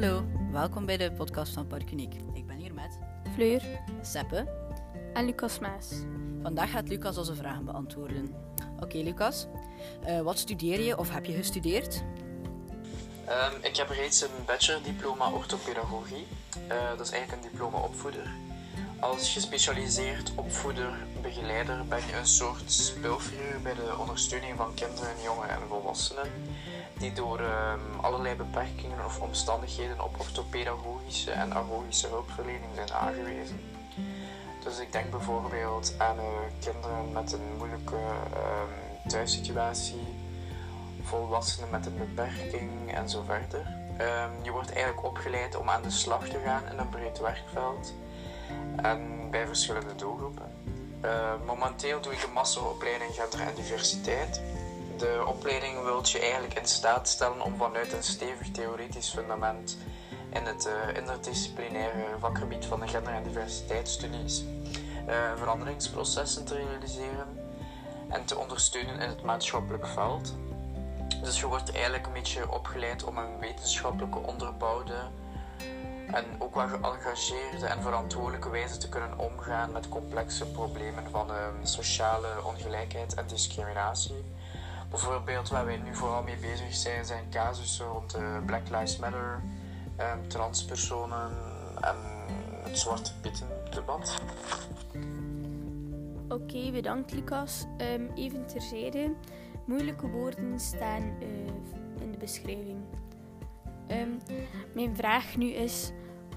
Hallo, welkom bij de podcast van Parkuniek. Ik ben hier met Fleur Seppe. en Lucas Maas. Vandaag gaat Lucas onze vragen beantwoorden. Oké, Lucas. Eh, wat studeer je of heb je gestudeerd? Ehm, ik heb reeds een bachelordiploma orthopedagogie. Eh, dat is eigenlijk een diploma opvoeder. Als gespecialiseerd opvoeder, begeleider ben je een soort speelfiguur bij de ondersteuning van kinderen, jongeren en volwassenen die door ehm, allerlei beperkingen of omstandigheden op orthopedagogische en agogische hulpverlening zijn aangewezen. Dus ik denk bijvoorbeeld aan eh, kinderen met een moeilijke ehm, thuissituatie, volwassenen met een beperking en zo verder. Ehm, je wordt eigenlijk opgeleid om aan de slag te gaan in een breed werkveld en bij verschillende doelgroepen. Eh, momenteel doe ik een masteropleiding gender en diversiteit. De opleiding wil je eigenlijk in staat stellen om vanuit een stevig theoretisch fundament in het uh, interdisciplinaire vakgebied van de gender- en diversiteitsstudies uh, veranderingsprocessen te realiseren en te ondersteunen in het maatschappelijk veld. Dus je wordt eigenlijk een beetje opgeleid om een wetenschappelijke onderbouwde en ook wel geëngageerde en verantwoordelijke wijze te kunnen omgaan met complexe problemen van um, sociale ongelijkheid en discriminatie. Bijvoorbeeld waar wij nu vooral mee bezig zijn, zijn casussen rond de Black Lives Matter, um, transpersonen en het Zwarte Pieten debat. Oké, bedankt Lucas. Um, even terzijde. Moeilijke woorden staan uh, in de beschrijving. Um, mijn vraag nu is: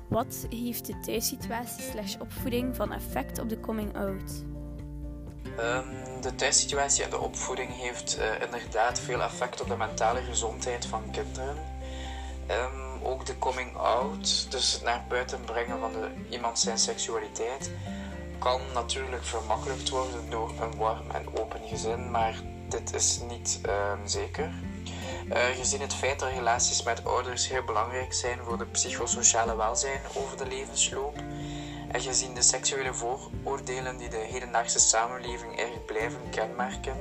wat heeft de thuissituatie slash opvoeding van effect op de coming out? Um, de thuissituatie en de opvoeding heeft uh, inderdaad veel effect op de mentale gezondheid van kinderen. Um, ook de coming out, dus het naar buiten brengen van de, iemand zijn seksualiteit, kan natuurlijk vermakkelijkt worden door een warm en open gezin, maar dit is niet zeker. Uh, gezien het feit dat relaties met ouders heel belangrijk zijn voor de psychosociale welzijn over de levensloop, en gezien de seksuele vooroordelen die de hedendaagse samenleving erg blijven kenmerken,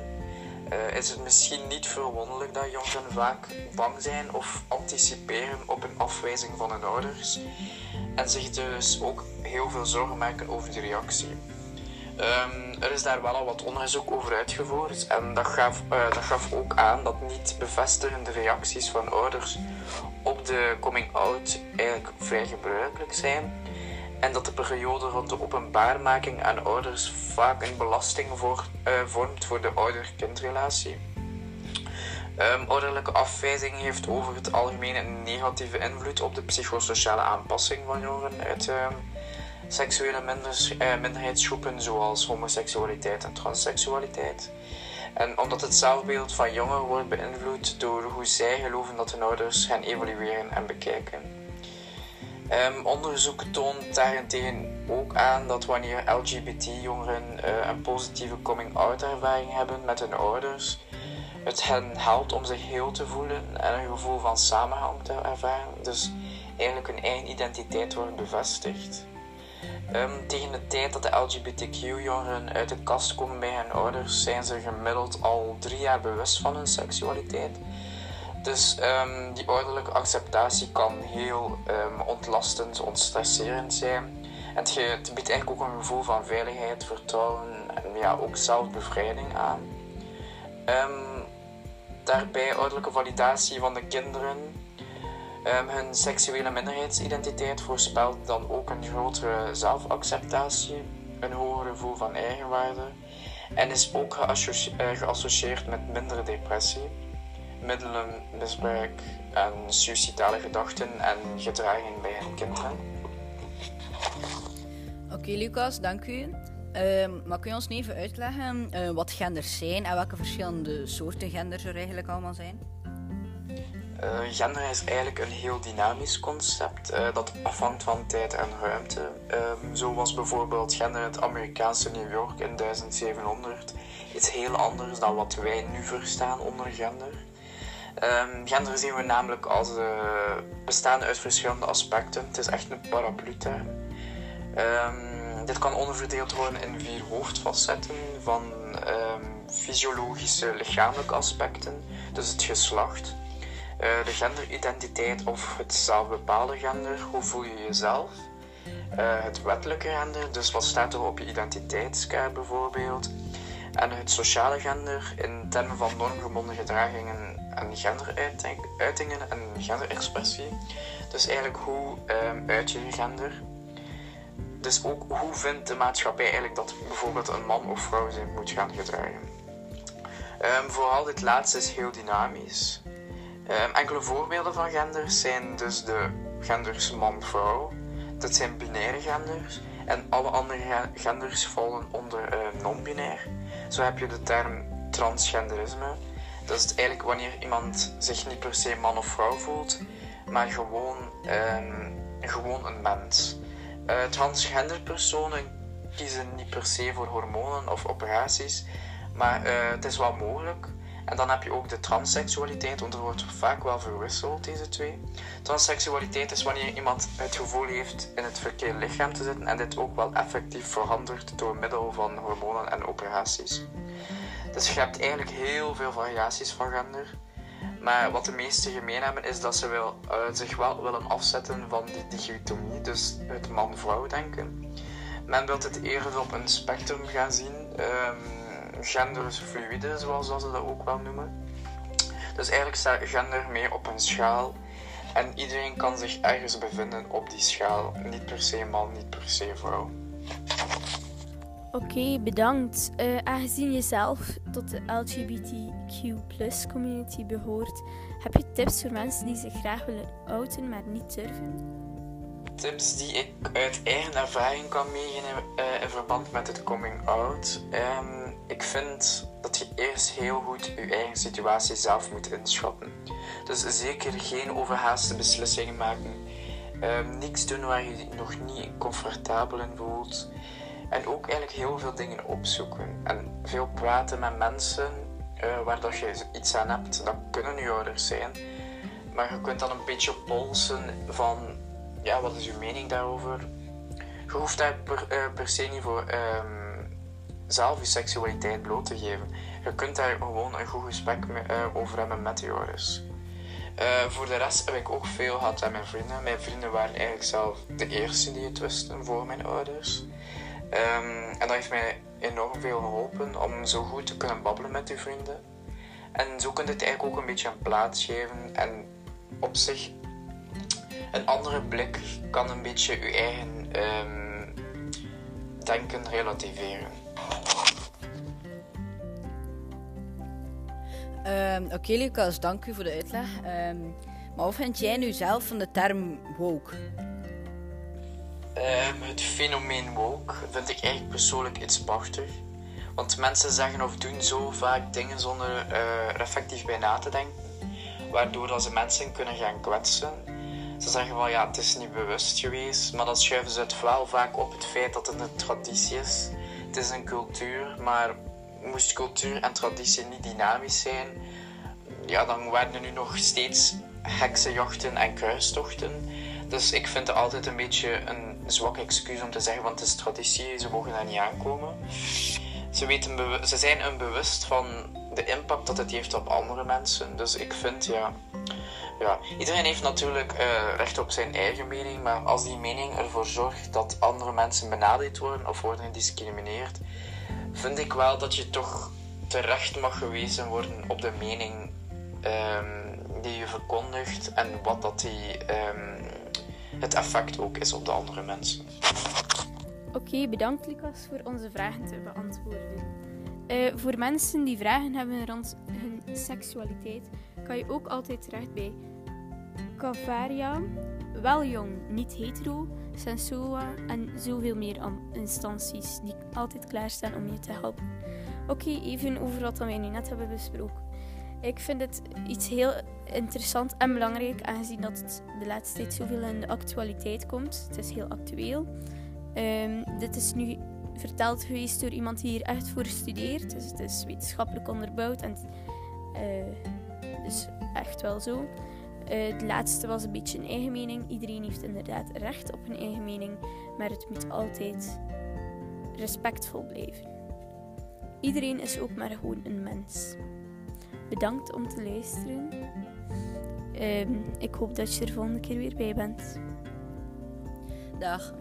uh, is het misschien niet verwonderlijk dat jongeren vaak bang zijn of anticiperen op een afwijzing van hun ouders en zich dus ook heel veel zorgen maken over die reactie. Um, er is daar wel al wat onderzoek over uitgevoerd en dat gaf, uh, dat gaf ook aan dat niet bevestigende reacties van ouders op de coming out eigenlijk vrij gebruikelijk zijn en dat de periode rond de openbaarmaking aan ouders vaak een belasting voor, uh, vormt voor de ouder-kindrelatie. Um, ouderlijke afwijzing heeft over het algemeen een negatieve invloed op de psychosociale aanpassing van jongeren uit uh, seksuele minder, uh, minderheidsgroepen zoals homoseksualiteit en transseksualiteit. En omdat het zelfbeeld van jongeren wordt beïnvloed door hoe zij geloven dat hun ouders gaan evalueren en bekijken. Um, onderzoek toont daarentegen ook aan dat wanneer LGBT-jongeren uh, een positieve coming-out ervaring hebben met hun ouders, het hen helpt om zich heel te voelen en een gevoel van samenhang te ervaren. Dus eigenlijk hun eigen identiteit wordt bevestigd. Um, tegen de tijd dat de LGBTQ-jongeren uit de kast komen bij hun ouders, zijn ze gemiddeld al drie jaar bewust van hun seksualiteit. Dus um, die ouderlijke acceptatie kan heel um, ontlastend, ontstresserend zijn. En het, het, biedt eigenlijk ook een gevoel van veiligheid, vertrouwen en ja, ook zelfbevrijding aan. Daarbij ouderlijke validatie van de kinderen. Hun seksuele minderheidsidentiteit voorspelt dan ook een grotere zelfacceptatie, een hoger gevoel van eigenwaarde en is ook geassocieerd met mindere depressie middelenmisbruik en suicidale gedachten en gedragingen bij hun kinderen. Oké, Lucas, dank u. Uh, maar kun je ons even uitleggen uh, wat genders zijn en welke verschillende soorten genders er eigenlijk allemaal zijn? Uh, gender is eigenlijk een heel dynamisch concept uh, dat afhangt van tijd en ruimte. Um, zo was bijvoorbeeld gender in het Amerikaanse New York in 1700 iets heel anders dan wat wij nu verstaan onder gender. Um, gender zien we namelijk als uh, bestaande uit verschillende aspecten. Het is echt een paraplu-term. Um, dit kan onderverdeeld worden in vier hoofdfacetten van fysiologische lichamelijke aspecten, dus het geslacht, de genderidentiteit of het zelfbepaalde gender, hoe voel je jezelf? het wettelijke gender, dus wat staat er op je identiteitskaart bijvoorbeeld? En het sociale gender in termen van normgebonden gedragingen en genderuitingen en genderexpressie. Dus eigenlijk hoe um, uit je gender. Dus ook hoe vindt de maatschappij eigenlijk dat bijvoorbeeld een man of vrouw zich moet gaan gedragen. Um, vooral dit laatste is heel dynamisch. Um, enkele voorbeelden van genders zijn dus de genders man-vrouw. Dat zijn binaire genders. En alle andere genders vallen onder uh, non-binair. Zo heb je de term transgenderisme. Dat is eigenlijk wanneer iemand zich niet per se man of vrouw voelt, maar gewoon, um, gewoon een mens. Uh, transgender personen kiezen niet per se voor hormonen of operaties, maar uh, het is wel mogelijk. En dan heb je ook de transseksualiteit, want er wordt vaak wel verwisseld, deze twee. Transseksualiteit is wanneer iemand het gevoel heeft in het verkeerde lichaam te zitten en dit ook wel effectief verandert door middel van hormonen en operaties. Dus je hebt eigenlijk heel veel variaties van gender. Maar wat de meeste gemeen hebben is dat ze wel, uh, zich wel willen afzetten van die dichotomie, dus het man-vrouw denken. Men wil het eerder op een spectrum gaan zien, um, genderfluide zoals ze dat ook wel noemen. Dus eigenlijk staat gender meer op een schaal en iedereen kan zich ergens bevinden op die schaal. Niet per se man, niet per se vrouw. Oké, bedankt. Uh, aangezien je zelf tot de LGBTQ community behoort, heb je tips voor mensen die zich graag willen outen, maar niet durven? Tips die ik uit eigen ervaring kan meegeven uh, in verband met het coming out. Um, ik vind dat je eerst heel goed je eigen situatie zelf moet inschatten. Dus zeker geen overhaaste beslissingen maken. Um, niks doen waar je je nog niet comfortabel in voelt. En ook eigenlijk heel veel dingen opzoeken. En veel praten met mensen uh, waar dat je iets aan hebt. Dat kunnen je ouders zijn. Maar je kunt dan een beetje polsen van, ja, wat is uw mening daarover? Je hoeft daar per, uh, per se niet voor um, zelf je seksualiteit bloot te geven. Je kunt daar gewoon een goed gesprek uh, over hebben met je ouders. voor de rest heb ik ook veel gehad met mijn vrienden. Mijn vrienden waren eigenlijk zelf de eerste die het wisten voor mijn ouders. Um, en dat heeft mij enorm veel geholpen om zo goed te kunnen babbelen met uw vrienden. En zo kunt het eigenlijk ook een beetje een plaats geven. En op zich, een andere blik kan een beetje uw eigen um, denken relativeren. Um, Oké, Lucas, dank u voor de uitleg. Um, maar wat vind jij nu zelf van de term woke? Um, het fenomeen woke vind ik eigenlijk persoonlijk iets prachtig. Want mensen zeggen of doen zo vaak dingen zonder uh, er effectief bij na te denken. Waardoor dat ze mensen kunnen gaan kwetsen. Ze zeggen wel ja, het is niet bewust geweest. Maar dan schuiven ze het wel vaak op het feit dat het een traditie is. Het is een cultuur, maar moest cultuur en traditie niet dynamisch zijn, ja, dan waren er nu nog steeds heksenjachten en kruistochten. Dus ik vind het altijd een beetje een zwak excuus om te zeggen, want het is traditie, ze mogen daar niet aankomen. Ze, weten ze zijn unbewust van de impact dat het heeft op andere mensen. Dus ik vind, ja, ja iedereen heeft natuurlijk uh, recht op zijn eigen mening, maar als die mening ervoor zorgt dat andere mensen benadeeld worden of worden gediscrimineerd, vind ik wel dat je toch terecht mag gewezen worden op de mening um, die je verkondigt en wat dat die um, het effect ook is op de andere mensen. Oké, bedankt Lucas voor onze vragen te beantwoorden. Uh, voor mensen die vragen hebben rond hun seksualiteit, kan je ook altijd terecht bij Cavaria, wel jong, niet hetero, Sensoa en zoveel meer instanties die altijd klaarstaan om je te helpen. Oké, even over wat wij nu net hebben besproken. Ik vind het iets heel interessant en belangrijk, aangezien dat het de laatste tijd zoveel in de actualiteit komt. Het is heel actueel. Um, dit is nu verteld geweest door iemand die hier echt voor studeert. Dus het is wetenschappelijk onderbouwd en uh, dus echt wel zo. Uh, het laatste was een beetje een eigen mening. Iedereen heeft inderdaad recht op een eigen mening, maar het moet altijd respectvol blijven. Iedereen is ook maar gewoon een mens. Bedankt om te luisteren. ehm, ik hoop dat je er volgende keer weer bij bent. Dag.